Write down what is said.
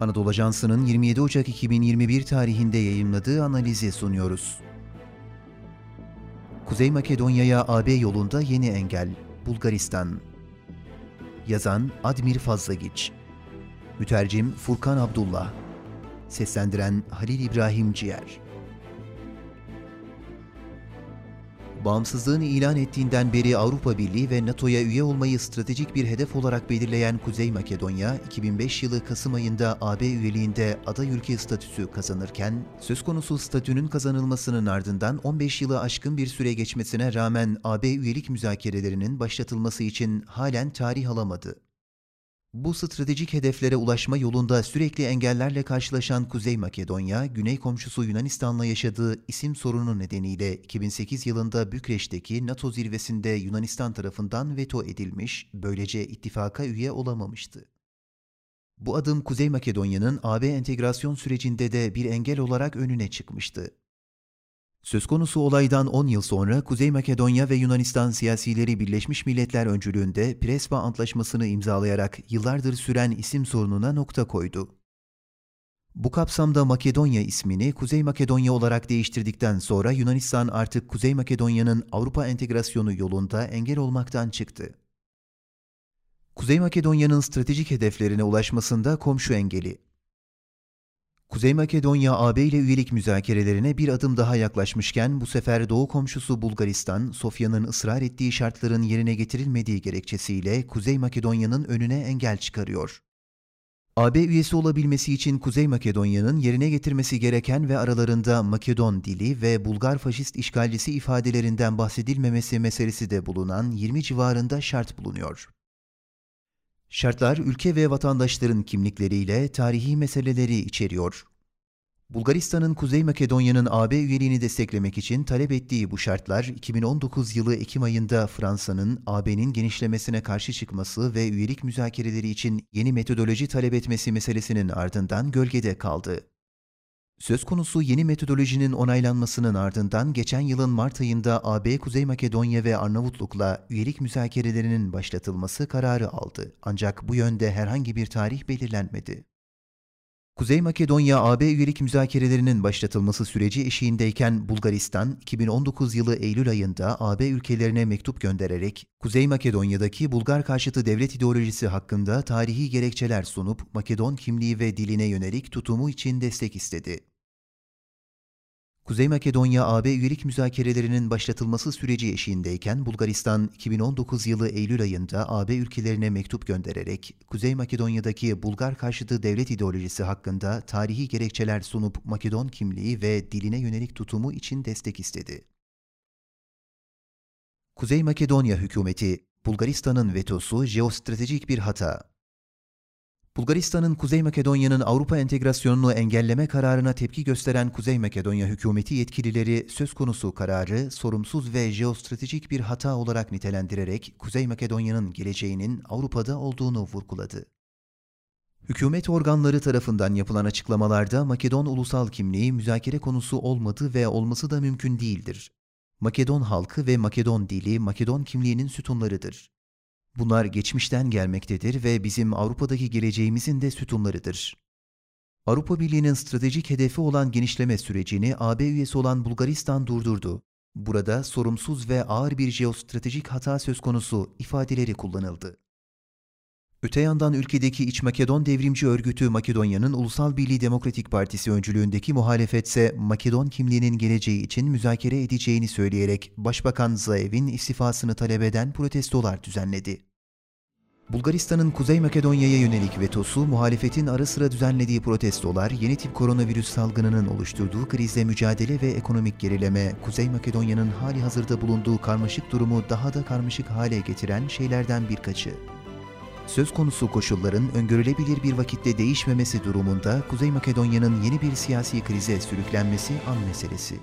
Anadolu Ajansı'nın 27 Ocak 2021 tarihinde yayımladığı analizi sunuyoruz. Kuzey Makedonya'ya AB yolunda yeni engel, Bulgaristan. Yazan Admir Fazlagiç. Mütercim Furkan Abdullah. Seslendiren Halil İbrahim Ciğer. Bağımsızlığını ilan ettiğinden beri Avrupa Birliği ve NATO'ya üye olmayı stratejik bir hedef olarak belirleyen Kuzey Makedonya, 2005 yılı Kasım ayında AB üyeliğinde aday ülke statüsü kazanırken, söz konusu statünün kazanılmasının ardından 15 yılı aşkın bir süre geçmesine rağmen AB üyelik müzakerelerinin başlatılması için halen tarih alamadı. Bu stratejik hedeflere ulaşma yolunda sürekli engellerle karşılaşan Kuzey Makedonya, güney komşusu Yunanistan'la yaşadığı isim sorunu nedeniyle 2008 yılında Bükreş'teki NATO zirvesinde Yunanistan tarafından veto edilmiş, böylece ittifaka üye olamamıştı. Bu adım Kuzey Makedonya'nın AB entegrasyon sürecinde de bir engel olarak önüne çıkmıştı. Söz konusu olaydan 10 yıl sonra Kuzey Makedonya ve Yunanistan siyasileri Birleşmiş Milletler öncülüğünde Prespa Antlaşması'nı imzalayarak yıllardır süren isim sorununa nokta koydu. Bu kapsamda Makedonya ismini Kuzey Makedonya olarak değiştirdikten sonra Yunanistan artık Kuzey Makedonya'nın Avrupa entegrasyonu yolunda engel olmaktan çıktı. Kuzey Makedonya'nın stratejik hedeflerine ulaşmasında komşu engeli, Kuzey Makedonya AB ile üyelik müzakerelerine bir adım daha yaklaşmışken bu sefer doğu komşusu Bulgaristan, Sofya'nın ısrar ettiği şartların yerine getirilmediği gerekçesiyle Kuzey Makedonya'nın önüne engel çıkarıyor. AB üyesi olabilmesi için Kuzey Makedonya'nın yerine getirmesi gereken ve aralarında Makedon dili ve Bulgar faşist işgalcisi ifadelerinden bahsedilmemesi meselesi de bulunan 20 civarında şart bulunuyor. Şartlar ülke ve vatandaşların kimlikleriyle tarihi meseleleri içeriyor. Bulgaristan'ın Kuzey Makedonya'nın AB üyeliğini desteklemek için talep ettiği bu şartlar 2019 yılı Ekim ayında Fransa'nın AB'nin genişlemesine karşı çıkması ve üyelik müzakereleri için yeni metodoloji talep etmesi meselesinin ardından gölgede kaldı. Söz konusu yeni metodolojinin onaylanmasının ardından geçen yılın Mart ayında AB Kuzey Makedonya ve Arnavutluk'la üyelik müzakerelerinin başlatılması kararı aldı. Ancak bu yönde herhangi bir tarih belirlenmedi. Kuzey Makedonya AB üyelik müzakerelerinin başlatılması süreci eşiğindeyken Bulgaristan 2019 yılı Eylül ayında AB ülkelerine mektup göndererek Kuzey Makedonya'daki Bulgar karşıtı devlet ideolojisi hakkında tarihi gerekçeler sunup Makedon kimliği ve diline yönelik tutumu için destek istedi. Kuzey Makedonya AB üyelik müzakerelerinin başlatılması süreci eşiğindeyken Bulgaristan 2019 yılı Eylül ayında AB ülkelerine mektup göndererek Kuzey Makedonya'daki Bulgar karşıtı devlet ideolojisi hakkında tarihi gerekçeler sunup Makedon kimliği ve diline yönelik tutumu için destek istedi. Kuzey Makedonya hükümeti Bulgaristan'ın vetosu jeostratejik bir hata. Bulgaristan'ın Kuzey Makedonya'nın Avrupa entegrasyonunu engelleme kararına tepki gösteren Kuzey Makedonya hükümeti yetkilileri söz konusu kararı sorumsuz ve jeostratejik bir hata olarak nitelendirerek Kuzey Makedonya'nın geleceğinin Avrupa'da olduğunu vurguladı. Hükümet organları tarafından yapılan açıklamalarda Makedon ulusal kimliği müzakere konusu olmadı ve olması da mümkün değildir. Makedon halkı ve Makedon dili Makedon kimliğinin sütunlarıdır. Bunlar geçmişten gelmektedir ve bizim Avrupa'daki geleceğimizin de sütunlarıdır. Avrupa Birliği'nin stratejik hedefi olan genişleme sürecini AB üyesi olan Bulgaristan durdurdu. Burada sorumsuz ve ağır bir jeostratejik hata söz konusu ifadeleri kullanıldı. Öte yandan ülkedeki İç Makedon Devrimci Örgütü Makedonya'nın Ulusal Birliği Demokratik Partisi öncülüğündeki muhalefetse Makedon kimliğinin geleceği için müzakere edeceğini söyleyerek Başbakan Zaev'in istifasını talep eden protestolar düzenledi. Bulgaristan'ın Kuzey Makedonya'ya yönelik vetosu, muhalefetin ara sıra düzenlediği protestolar, yeni tip koronavirüs salgınının oluşturduğu krizle mücadele ve ekonomik gerileme, Kuzey Makedonya'nın hali hazırda bulunduğu karmaşık durumu daha da karmaşık hale getiren şeylerden birkaçı. Söz konusu koşulların öngörülebilir bir vakitte değişmemesi durumunda Kuzey Makedonya'nın yeni bir siyasi krize sürüklenmesi an meselesi.